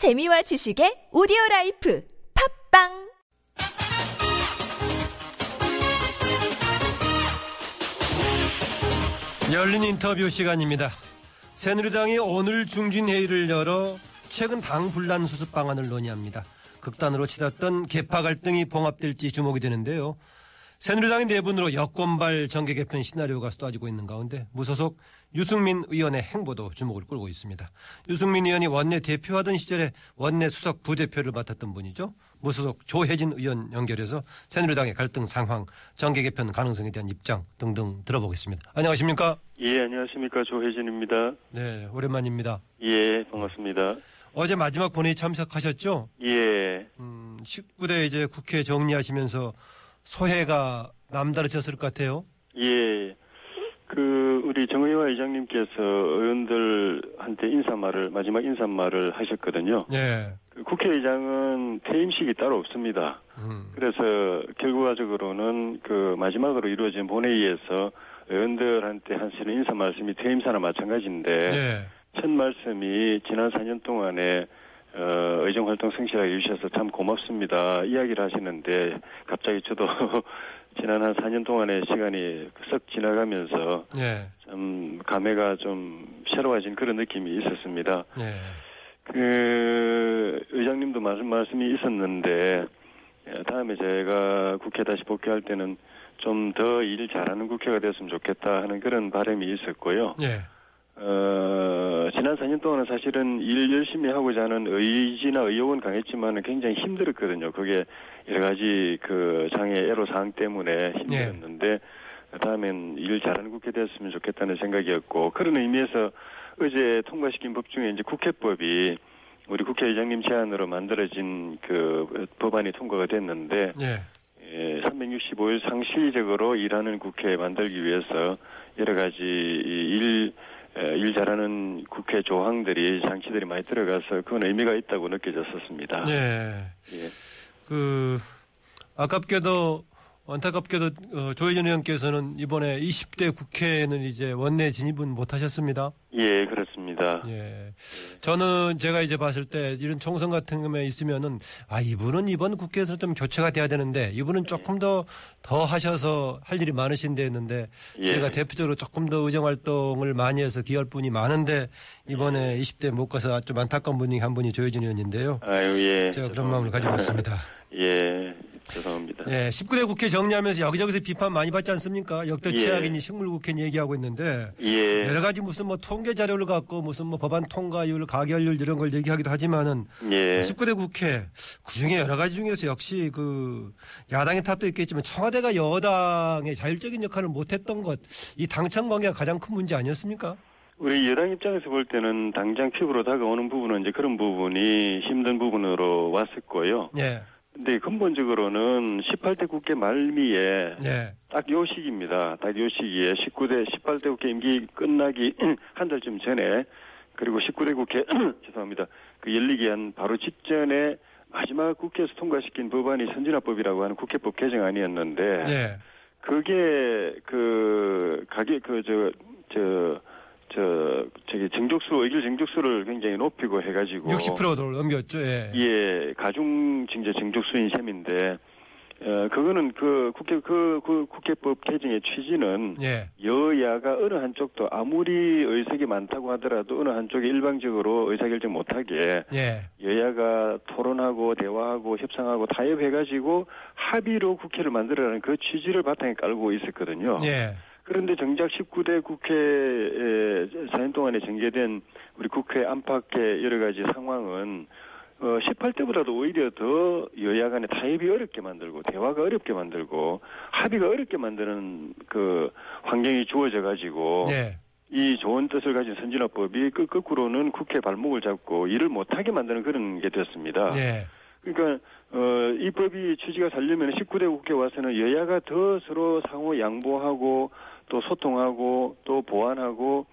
재미와 지식의 오디오 life 팟빵 열린 인터뷰 시간입니다. 새누리당이 오늘 중진회의를 열어 최근 당 분란 수습 방안을 논의합니다. 극단으로 치닫던 계파 갈등이 봉합될지 주목이 되는데요. 새누리당의 내분으로 여권발 정계 개편 시나리오가 쏟아지고 있는 가운데 무소속 유승민 의원의 행보도 주목을 끌고 있습니다. 유승민 의원이 원내 대표하던 시절에 원내 수석 부대표를 맡았던 분이죠. 무소속 조혜진 의원 연결해서 새누리당의 갈등 상황, 정계 개편 가능성에 대한 입장 등등 들어보겠습니다. 안녕하십니까? 예, 안녕하십니까. 조혜진입니다. 네, 오랜만입니다. 예, 반갑습니다. 어제 마지막 본회의 참석하셨죠? 예, 음, 19대 이제 국회 정리하시면서 소회가 남다르셨을 것 같아요. 예. 그, 우리 정의화 의장님께서 의원들한테 인사말을, 마지막 인사말을 하셨거든요. 예. 그 국회의장은 퇴임식이 따로 없습니다. 음, 그래서 결과적으로는 그 마지막으로 이루어진 본회의에서 의원들한테 하시는 인사 말씀이 퇴임사나 마찬가지인데 예. 첫 말씀이 지난 4년 동안에 어, 의정 활동 성실하게 해주셔서 참 고맙습니다. 이야기를 하시는데 갑자기 저도 지난 한 4년 동안의 시간이 썩 지나가면서 예. 좀 감회가 좀 새로워진 그런 느낌이 있었습니다. 예. 그 의장님도 말씀 말씀이 있었는데 예, 다음에 제가 국회 다시 복귀할 때는 좀 더 일 잘하는 국회가 됐으면 좋겠다 하는 그런 바람이 있었고요. 예. 어, 지난 4년 동안은 사실은 일 열심히 하고자 하는 의지나 의욕은 강했지만 굉장히 힘들었거든요. 그게 여러 가지 그 장애 애로 사항 때문에 힘들었는데 다음엔 일 잘하는 국회 됐으면 좋겠다는 생각이었고 그런 의미에서 어제 통과시킨 법 중에 이제 국회법이 우리 국회의장님 제안으로 만들어진 그 법안이 통과가 됐는데 예. 예, 365일 상시적으로 일하는 국회 만들기 위해서 여러 가지 이 일, 에, 일 잘하는 국회 조항들이 장치들이 많이 들어가서 그건 의미가 있다고 느껴졌었습니다. 예. 예. 그 아깝게도 안타깝게도 어, 조혜진 의원께서는 이번에 20대 국회에는 이제 원내 진입은 못 하셨습니다. 예, 그렇습니다. 예. 저는 제가 이제 봤을 때 이런 총선 같은 거에 있으면은 아, 이분은 이번 국회에서 좀 교체가 돼야 되는데 이분은 조금 더더 하셔서 할 일이 많으신데 했는데 예. 제가 대표적으로 조금 더 의정 활동을 많이 해서 기할 분이 많은데 이번에 20대 못 가서 좀 안타까운 분이 한 분이 조혜진 의원인데요. 아유, 예. 제가 그런 마음을 가지고 있습니다. 예, 죄송합니다. 예, 19대 국회 정리하면서 여기저기서 비판 많이 받지 않습니까? 역대 예. 최악이니 식물국회니 얘기하고 있는데 예, 여러 가지 무슨 뭐 통계 자료를 갖고 무슨 뭐 법안 통과율, 가결률 이런 걸 얘기하기도 하지만은 예. 19대 국회 그 중에 여러 가지 중에서 역시 그 야당의 탓도 있겠지만 청와대가 여당의 자율적인 역할을 못했던 것 이 당청 관계가 가장 큰 문제 아니었습니까? 우리 여당 입장에서 볼 때는 당장 피부로 다가오는 부분은 이제 그런 부분이 힘든 부분으로 왔었고요. 예, 근데 근본적으로는 18대 국회 말미에 예, 딱요 시기입니다. 딱 요 시기에 19대 18대 국회 임기 끝나기 한 달쯤 전에 그리고 19대 국회 죄송합니다. 그 열리기 한 바로 직전에 마지막 국회에서 통과시킨 법안이 선진화법이라고 하는 국회법 개정안이었는데 예, 그게 그 가게 그저저 저 저기 정족수 의결 정족수를 굉장히 높이고 해가지고 60%를 넘겼죠. 예, 예, 가중 징제 정족수인 셈인데, 어, 그거는 그 국회, 그, 그 국회법 개정의 취지는 예, 여야가 어느 한쪽도 아무리 의석이 많다고 하더라도 어느 한쪽이 일방적으로 의사결정 못하게 예, 여야가 토론하고 대화하고 협상하고 타협해가지고 합의로 국회를 만들어라는 그 취지를 바탕에 깔고 있었거든요. 예, 그런데 정작 19대 국회에 4년 동안에 전개된 우리 국회 안팎의 여러 가지 상황은 어, 18대보다도 오히려 더 여야 간의 타협이 어렵게 만들고 대화가 어렵게 만들고 합의가 어렵게 만드는 그 환경이 주어져 가지고 예, 이 좋은 뜻을 가진 선진화법이 그 거꾸로는 국회 발목을 잡고 일을 못하게 만드는 그런 게 됐습니다. 예, 그러니까 어, 이 법이 취지가 살려면 19대 국회 와서는 여야가 더 서로 상호 양보하고 또 소통하고 또 보완하고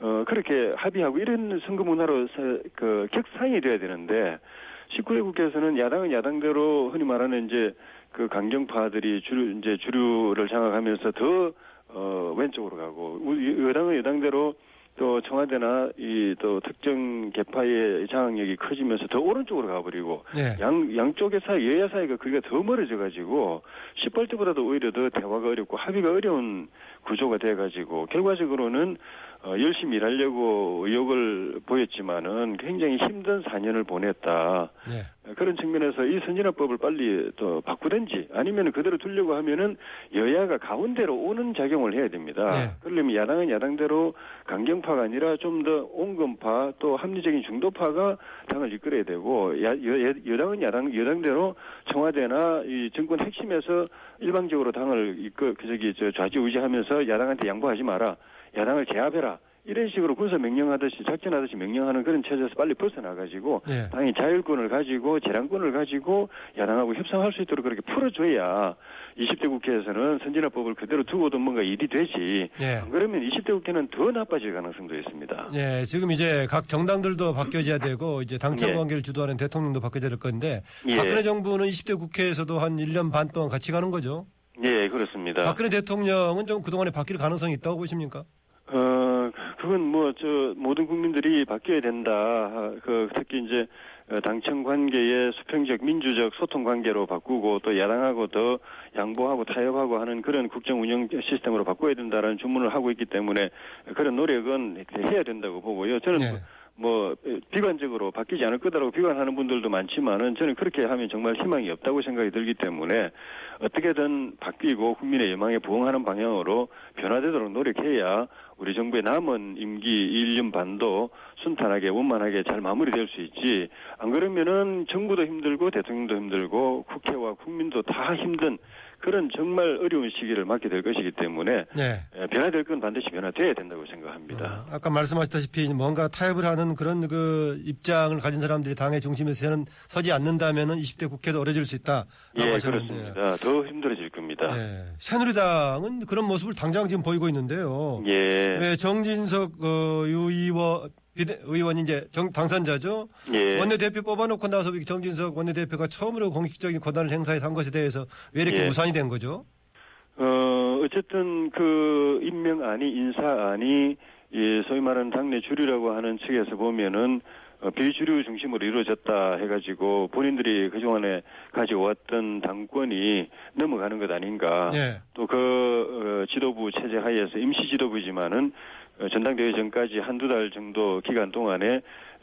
어, 그렇게 합의하고 이런 선거 문화로 서- 그 격상이 돼야 되는데 19대 국회에서는 야당은 야당대로 흔히 말하는 이제 그 강경파들이 주류 이제 주류를 장악하면서 더 어, 왼쪽으로 가고 여당은 여당대로 또 청와대나 이 또 특정 개파의 장악력이 커지면서 더 오른쪽으로 가버리고 네. 양 양쪽의 사이 여야 사이가 거리가 더 멀어져 가지고 10벌때보다도 오히려 더 대화가 어렵고 합의가 어려운 구조가 돼 가지고 결과적으로는 어, 열심히 일하려고 의욕을 보였지만은 굉장히 힘든 4년을 보냈다. 네. 그런 측면에서 이 선진화법을 빨리 또 바꾸든지 아니면 그대로 두려고 하면은 여야가 가운데로 오는 작용을 해야 됩니다. 네. 그러려면 야당은 야당대로 강경파가 아니라 좀 더 온건파 또 합리적인 중도파가 당을 이끌어야 되고 야, 여, 여당은 야당 여당대로 청와대나 이 정권 핵심에서 일방적으로 당을 이끌 그 저기 저 좌지우지하면서 야당한테 양보하지 마라. 야당을 제압해라. 이런 식으로 군사 명령하듯이 작전하듯이 명령하는 그런 체제에서 빨리 벗어나가지고 네. 당이 자율권을 가지고 재량권을 가지고 야당하고 협상할 수 있도록 그렇게 풀어줘야 20대 국회에서는 선진화법을 그대로 두고도 뭔가 일이 되지. 네. 안 그러면 20대 국회는 더 나빠질 가능성도 있습니다. 네, 지금 이제 각 정당들도 바뀌어져야 되고 이제 당청 예. 관계를 주도하는 대통령도 바뀌어야 될 건데 예. 박근혜 정부는 20대 국회에서도 한 1년 반 동안 같이 가는 거죠. 예, 그렇습니다. 박근혜 대통령은 좀 그동안에 바뀔 가능성이 있다고 보십니까? 어, 그건 뭐, 저, 모든 국민들이 바뀌어야 된다. 아, 그, 특히 이제, 어, 당청 관계의 수평적, 민주적 소통 관계로 바꾸고 또 야당하고 더 양보하고 타협하고 하는 그런 국정 운영 시스템으로 바꿔야 된다라는 주문을 하고 있기 때문에 그런 노력은 해야 된다고 보고요. 저는 네. 뭐 비관적으로 바뀌지 않을 거다라고 비관하는 분들도 많지만은 저는 그렇게 하면 정말 희망이 없다고 생각이 들기 때문에 어떻게든 바뀌고 국민의 예망에 부응하는 방향으로 변화되도록 노력해야 우리 정부의 남은 임기 1년 반도 순탄하게 원만하게 잘 마무리될 수 있지 안 그러면은 정부도 힘들고 대통령도 힘들고 국회와 국민도 다 힘든 그런 정말 어려운 시기를 맞게 될 것이기 때문에 네. 에, 변화될 건 반드시 변화돼야 된다고 생각합니다. 어, 아까 말씀하셨다시피 뭔가 타협을 하는 그런 그 입장을 가진 사람들이 당의 중심에 서는 서지 않는다면은 20대 국회도 어려질 수 있다라고 예, 하셨는데. 그렇습니다. 더 힘들어질 겁니다. 네. 새누리당은 그런 모습을 당장 지금 보이고 있는데요. 예. 네, 정진석 어, 의원 비대, 의원이 이제 정, 당선자죠. 예. 원내대표 뽑아놓고 나서 정진석 원내대표가 처음으로 공식적인 권한을 행사해서 한 것에 대해서 왜 이렇게 예. 무산이 된 거죠? 어, 어쨌든 그 임명안이 인사안이 예, 소위 말하는 당내 주류라고 하는 측에서 보면은 어, 비주류 중심으로 이루어졌다 해가지고 본인들이 그동안에 가지고 왔던 당권이 넘어가는 것 아닌가. 예. 또그 지도부 체제 하에서 임시 지도부지만은 어, 전당대회 전까지 한두 달 정도 기간 동안에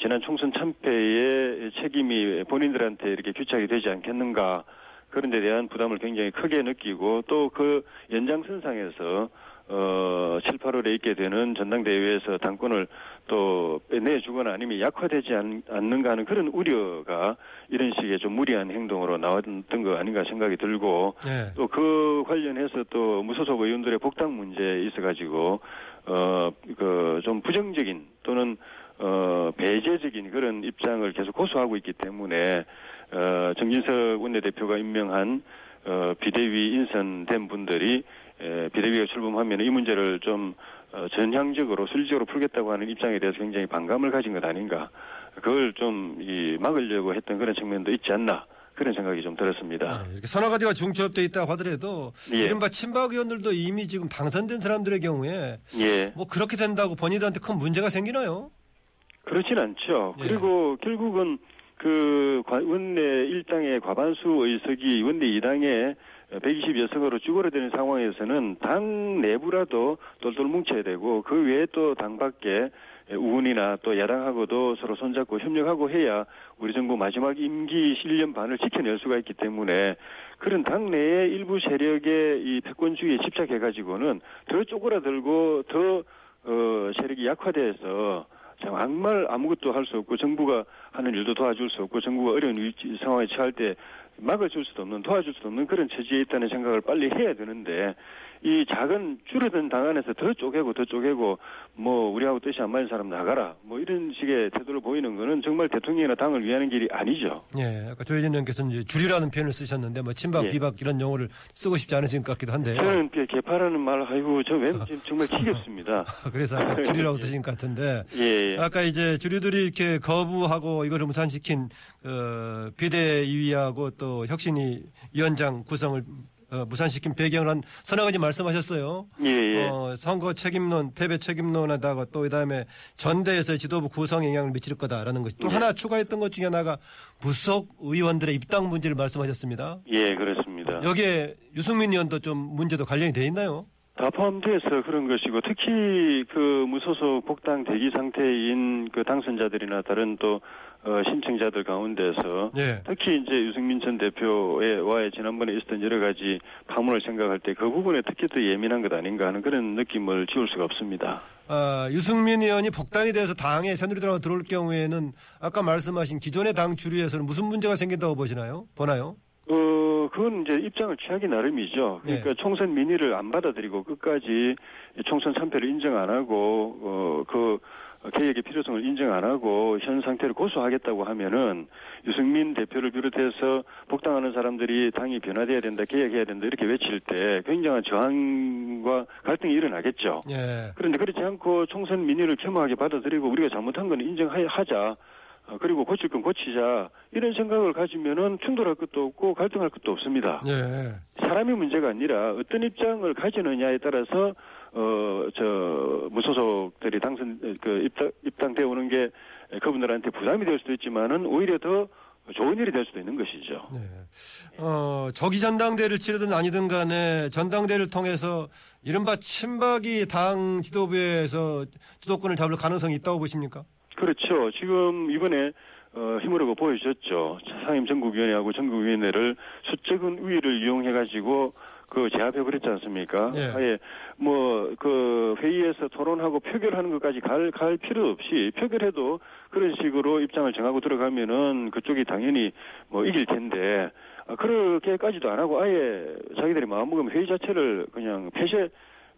지난 총선 참패의 책임이 본인들한테 이렇게 규착이 되지 않겠는가 그런 데 대한 부담을 굉장히 크게 느끼고 또 그 연장선상에서 어, 7, 8월에 있게 되는 전당대회에서 당권을 또 빼내주거나 아니면 약화되지 않, 않는가 하는 그런 우려가 이런 식의 좀 무리한 행동으로 나왔던 거 아닌가 생각이 들고 예. 또그 관련해서 또 무소속 의원들의 복당 문제에 있어가지고 어 그 좀 부정적인 또는 어 배제적인 그런 입장을 계속 고수하고 있기 때문에 어 정진석 원내대표가 임명한 어 비대위 인선된 분들이 에, 비대위가 출범하면 이 문제를 좀 어, 전향적으로 실질적으로 풀겠다고 하는 입장에 대해서 굉장히 반감을 가진 것 아닌가 그걸 좀 이 막으려고 했던 그런 측면도 있지 않나 그런 생각이 좀 들었습니다. 예, 이렇게 서너 가지가 중첩돼 있다고 하더라도 예. 이른바 친박 의원들도 이미 지금 당선된 사람들의 경우에 예. 뭐 그렇게 된다고 본인들한테 큰 문제가 생기나요? 그렇진 않죠. 예. 그리고 결국은 그 과- 원내 일당의 과반수 의석이 원내 이당의 120여석으로 쭈그러드는 상황에서는 당 내부라도 똘똘 뭉쳐야 되고 그 외에 또 당 밖에 우군이나 또 야당하고도 서로 손잡고 협력하고 해야 우리 정부 마지막 임기 1년 반을 지켜낼 수가 있기 때문에 그런 당내의 일부 세력의 이 패권주의에 집착해가지고는 더 쪼그라들고 더 어, 세력이 약화돼서 정말 아무것도 할 수 없고 정부가 하는 일도 도와줄 수 없고 정부가 어려운 위치, 상황에 처할 때 막아줄 수도 없는 도와줄 수도 없는 그런 처지에 있다는 생각을 빨리 해야 되는데 이 작은 줄어든 당 안에서 더 쪼개고 더 쪼개고 뭐 우리하고 뜻이 안 맞는 사람 나가라 뭐 이런 식의 태도를 보이는 거는 정말 대통령이나 당을 위하는 길이 아니죠. 예, 아까 조혜진 의원께서는 이제 주류라는 표현을 쓰셨는데 뭐 친박, 예. 비박 이런 용어를 쓰고 싶지 않으신 것 같기도 한데요. 저는 개- 개파라는 말 아이고 저왠 정말 지겹습니다. 그래서 아까 주류라고 쓰신 것 같은데 예. 아까 이제 주류들이 이렇게 거부하고 이거를 무산시킨 어, 비대위하고 또 혁신위 위원장 구성을 어, 무산시킨 배경을 한 서너 가지 말씀하셨어요. 예, 예. 어, 선거 책임론, 패배 책임론에다가 또 그다음에 전대에서 지도부 구성 영향을 미칠 거다라는 것이 또 네. 하나 추가했던 것 중에 하나가 부속 의원들의 입당 문제를 말씀하셨습니다. 예, 그렇습니다. 여기에 유승민 의원도 좀 문제도 관련이 돼 있나요? 다 포함돼서 그런 것이고 특히 그 무소속 복당 대기 상태인 그 당선자들이나 다른 또 어, 신청자들 가운데서 예. 특히 이제 유승민 전 대표와의 지난번에 있었던 여러 가지 파문을 생각할 때 그 부분에 특히 더 예민한 것 아닌가 하는 그런 느낌을 지울 수가 없습니다. 아, 유승민 의원이 복당이 돼서 당에 새누리당으로 들어올 경우에는 아까 말씀하신 기존의 당 주류에서는 무슨 문제가 생긴다고 보시나요? 보나요? 어, 그건 이제 입장을 취하기 나름이죠. 그러니까 네. 총선 민의를 안 받아들이고 끝까지 총선 참패를 인정 안 하고, 어, 그, 개혁의 필요성을 인정 안 하고 현 상태를 고수하겠다고 하면은 유승민 대표를 비롯해서 복당하는 사람들이 당이 변화돼야 된다, 개혁해야 된다 이렇게 외칠 때 굉장한 저항과 갈등이 일어나겠죠. 예. 그런데 그렇지 않고 총선 민의를 겸허하게 받아들이고 우리가 잘못한 건 인정하자. 어, 그리고 고칠 건 고치자. 이런 생각을 가지면은 충돌할 것도 없고 갈등할 것도 없습니다. 예. 사람이 문제가 아니라 어떤 입장을 가지느냐에 따라서 어 저 무소속들이 당선 그 입당 입당돼 오는 게 그분들한테 부담이 될 수도 있지만은 오히려 더 좋은 일이 될 수도 있는 것이죠. 네. 어, 저기 전당대회를 치르든 아니든 간에 전당대회를 통해서 이른바 친박이 당 지도부에서 주도권을 잡을 가능성이 있다고 보십니까? 그렇죠. 지금 이번에 어, 힘으로 보여주셨죠. 상임 전국위원회하고 전국위원회를 수적인 우위를 이용해가지고 그 제압해 버렸지 않습니까? 예. 아예 뭐 그 회의에서 토론하고 표결하는 것까지 갈, 갈 필요 없이 표결해도 그런 식으로 입장을 정하고 들어가면은 그쪽이 당연히 뭐 이길 텐데 아, 그렇게까지도 안 하고 아예 자기들이 마음먹으면 회의 자체를 그냥 폐쇄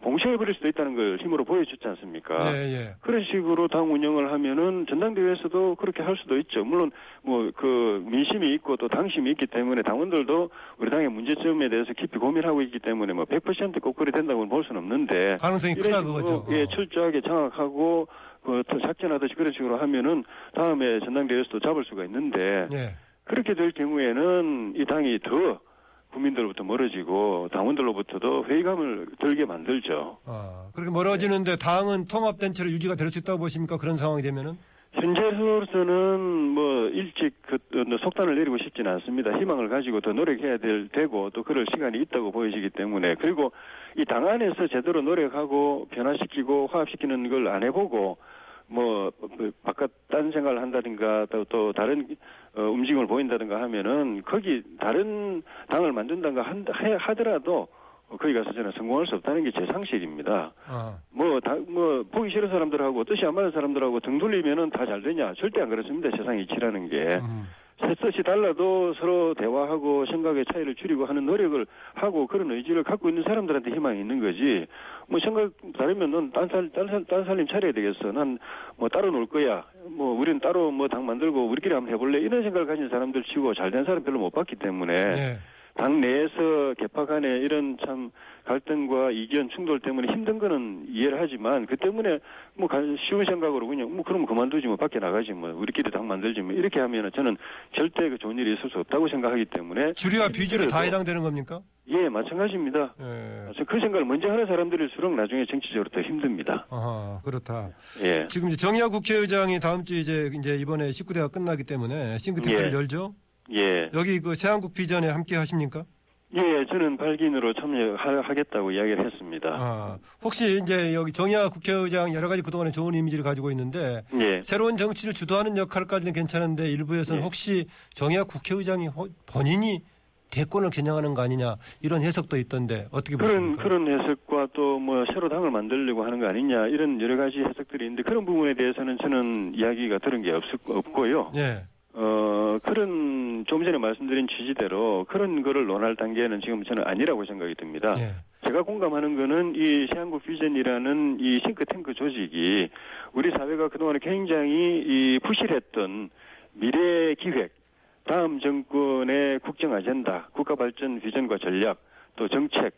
봉쇄해 버릴 수도 있다는 걸 힘으로 보여줬지 않습니까? 예, 예. 그런 식으로 당 운영을 하면은 전당대회에서도 그렇게 할 수도 있죠. 물론 뭐 그 민심이 있고 또 당심이 있기 때문에 당원들도 우리 당의 문제점에 대해서 깊이 고민하고 있기 때문에 뭐 100%꼭 그리 된다고는 볼 수는 없는데 가능성이 크다 그거죠. 예, 어. 철저하게 장악하고 그더 작전하듯이 그런 식으로 하면은 다음에 전당대회에서도 잡을 수가 있는데 예. 그렇게 될 경우에는 이 당이 더 국민들로부터 멀어지고 당원들로부터도 회의감을 들게 만들죠. 아, 그렇게 멀어지는데 당은 통합된 채로 유지가 될 수 있다고 보십니까? 그런 상황이 되면은? 현재로서는 뭐 일찍 그 어, 속단을 내리고 싶지는 않습니다. 희망을 가지고 더 노력해야 될 되고 또 그럴 시간이 있다고 보이시기 때문에 그리고 이 당 안에서 제대로 노력하고 변화시키고 화합시키는 걸 안 해보고 뭐그 바깥 딴 생각을 한다든가 또, 또 다른 어, 움직임을 보인다든가 하면은 거기 다른 당을 만든다든가 한, 해- 하더라도 거기 가서 저는 성공할 수 없다는 게 제 상식입니다. 아, 뭐, 다, 뭐, 보기 싫은 사람들하고 뜻이 안 맞는 사람들하고 등 돌리면은 다 잘 되냐? 절대 안 그렇습니다. 세상 이치라는 게. 음. 뜻이 달라도 서로 대화하고 생각의 차이를 줄이고 하는 노력을 하고 그런 의지를 갖고 있는 사람들한테 희망이 있는 거지. 뭐 생각 다르면 넌딴 살, 딴, 살, 딴 살림 차려야 되겠어. 난 뭐 따로 놀 거야. 뭐 우리는 따로 뭐 당 만들고 우리끼리 한번 해볼래. 이런 생각을 가진 사람들 치고 잘된 사람 별로 못 봤기 때문에. 예. 당 내에서 개파 간의 이런 참 갈등과 이견 충돌 때문에 힘든 거는 이해를 하지만 그 때문에 뭐 가- 쉬운 생각으로 그냥 뭐 그러면 그만두지 뭐 밖에 나가지 뭐 우리끼리 당 만들지 뭐 이렇게 하면은 저는 절대 그 좋은 일이 있을 수 없다고 생각하기 때문에 주류와 비주류 다 해당되는 겁니까? 예 마찬가지입니다. 예. 그 생각을 먼저 하는 사람들일수록 나중에 정치적으로 더 힘듭니다. 아하, 그렇다. 예. 지금 이제 정의학 국회의장이 다음 주 이제 이제 이번에 19대가 끝나기 때문에 싱크탱크를 예. 열죠. 예. 여기 그 새한국 비전에 함께 하십니까? 예, 저는 발기인으로 참여하겠다고 이야기를 했습니다. 아, 혹시 이제 여기 정의학 국회의장 여러 가지 그동안에 좋은 이미지를 가지고 있는데 예. 새로운 정치를 주도하는 역할까지는 괜찮은데 일부에서는 예. 혹시 정의학 국회의장이 호- 본인이 대권을 겨냥하는 거 아니냐 이런 해석도 있던데 어떻게 그런 보십니까? 그런 해석과 또 뭐 새로 당을 만들려고 하는 거 아니냐 이런 여러 가지 해석들이 있는데 그런 부분에 대해서는 저는 이야기가 들은 게 없, 없고요. 예. 어 그런 좀 전에 말씀드린 취지대로 그런 거를 논할 단계는 지금 저는 아니라고 생각이 듭니다. 예. 제가 공감하는 거는 이 새한국 비전이라는 이 싱크탱크 조직이 우리 사회가 그동안에 굉장히 이 부실했던 미래 기획, 다음 정권의 국정 아젠다, 국가 발전 비전과 전략, 또 정책,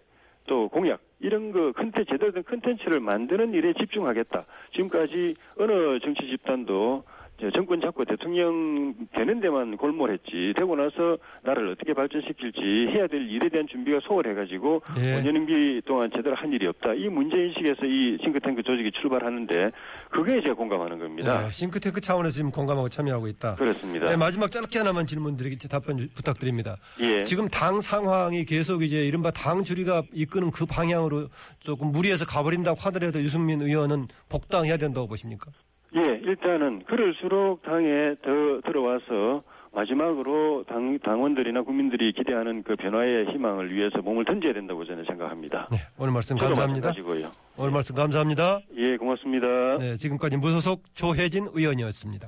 또 공약 이런 거 컨텐 제대로 된 컨텐츠를 만드는 일에 집중하겠다. 지금까지 어느 정치 집단도 저 정권 잡고 대통령 되는 데만 골몰했지 되고 나서 나라를 어떻게 발전시킬지 해야 될 일에 대한 준비가 소홀해가지고 예. 5년임기 동안 제대로 한 일이 없다. 이 문제인식에서 이 싱크탱크 조직이 출발하는데 그게 제가 공감하는 겁니다. 네, 싱크탱크 차원에서 지금 공감하고 참여하고 있다. 그렇습니다. 네, 마지막 짧게 하나만 질문 드리기 답변 주- 부탁드립니다. 예. 지금 당 상황이 계속 이제 이른바 당 주류가 이끄는 그 방향으로 조금 무리해서 가버린다고 하더라도 유승민 의원은 복당해야 된다고 보십니까? 예, 일단은 그럴수록 당에 더 들어와서 마지막으로 당, 당원들이나 국민들이 기대하는 그 변화의 희망을 위해서 몸을 던져야 된다고 저는 생각합니다. 네, 오늘 말씀 감사합니다. 마찬가지고요. 오늘 말씀 감사합니다. 예, 고맙습니다. 네, 지금까지 무소속 조혜진 의원이었습니다.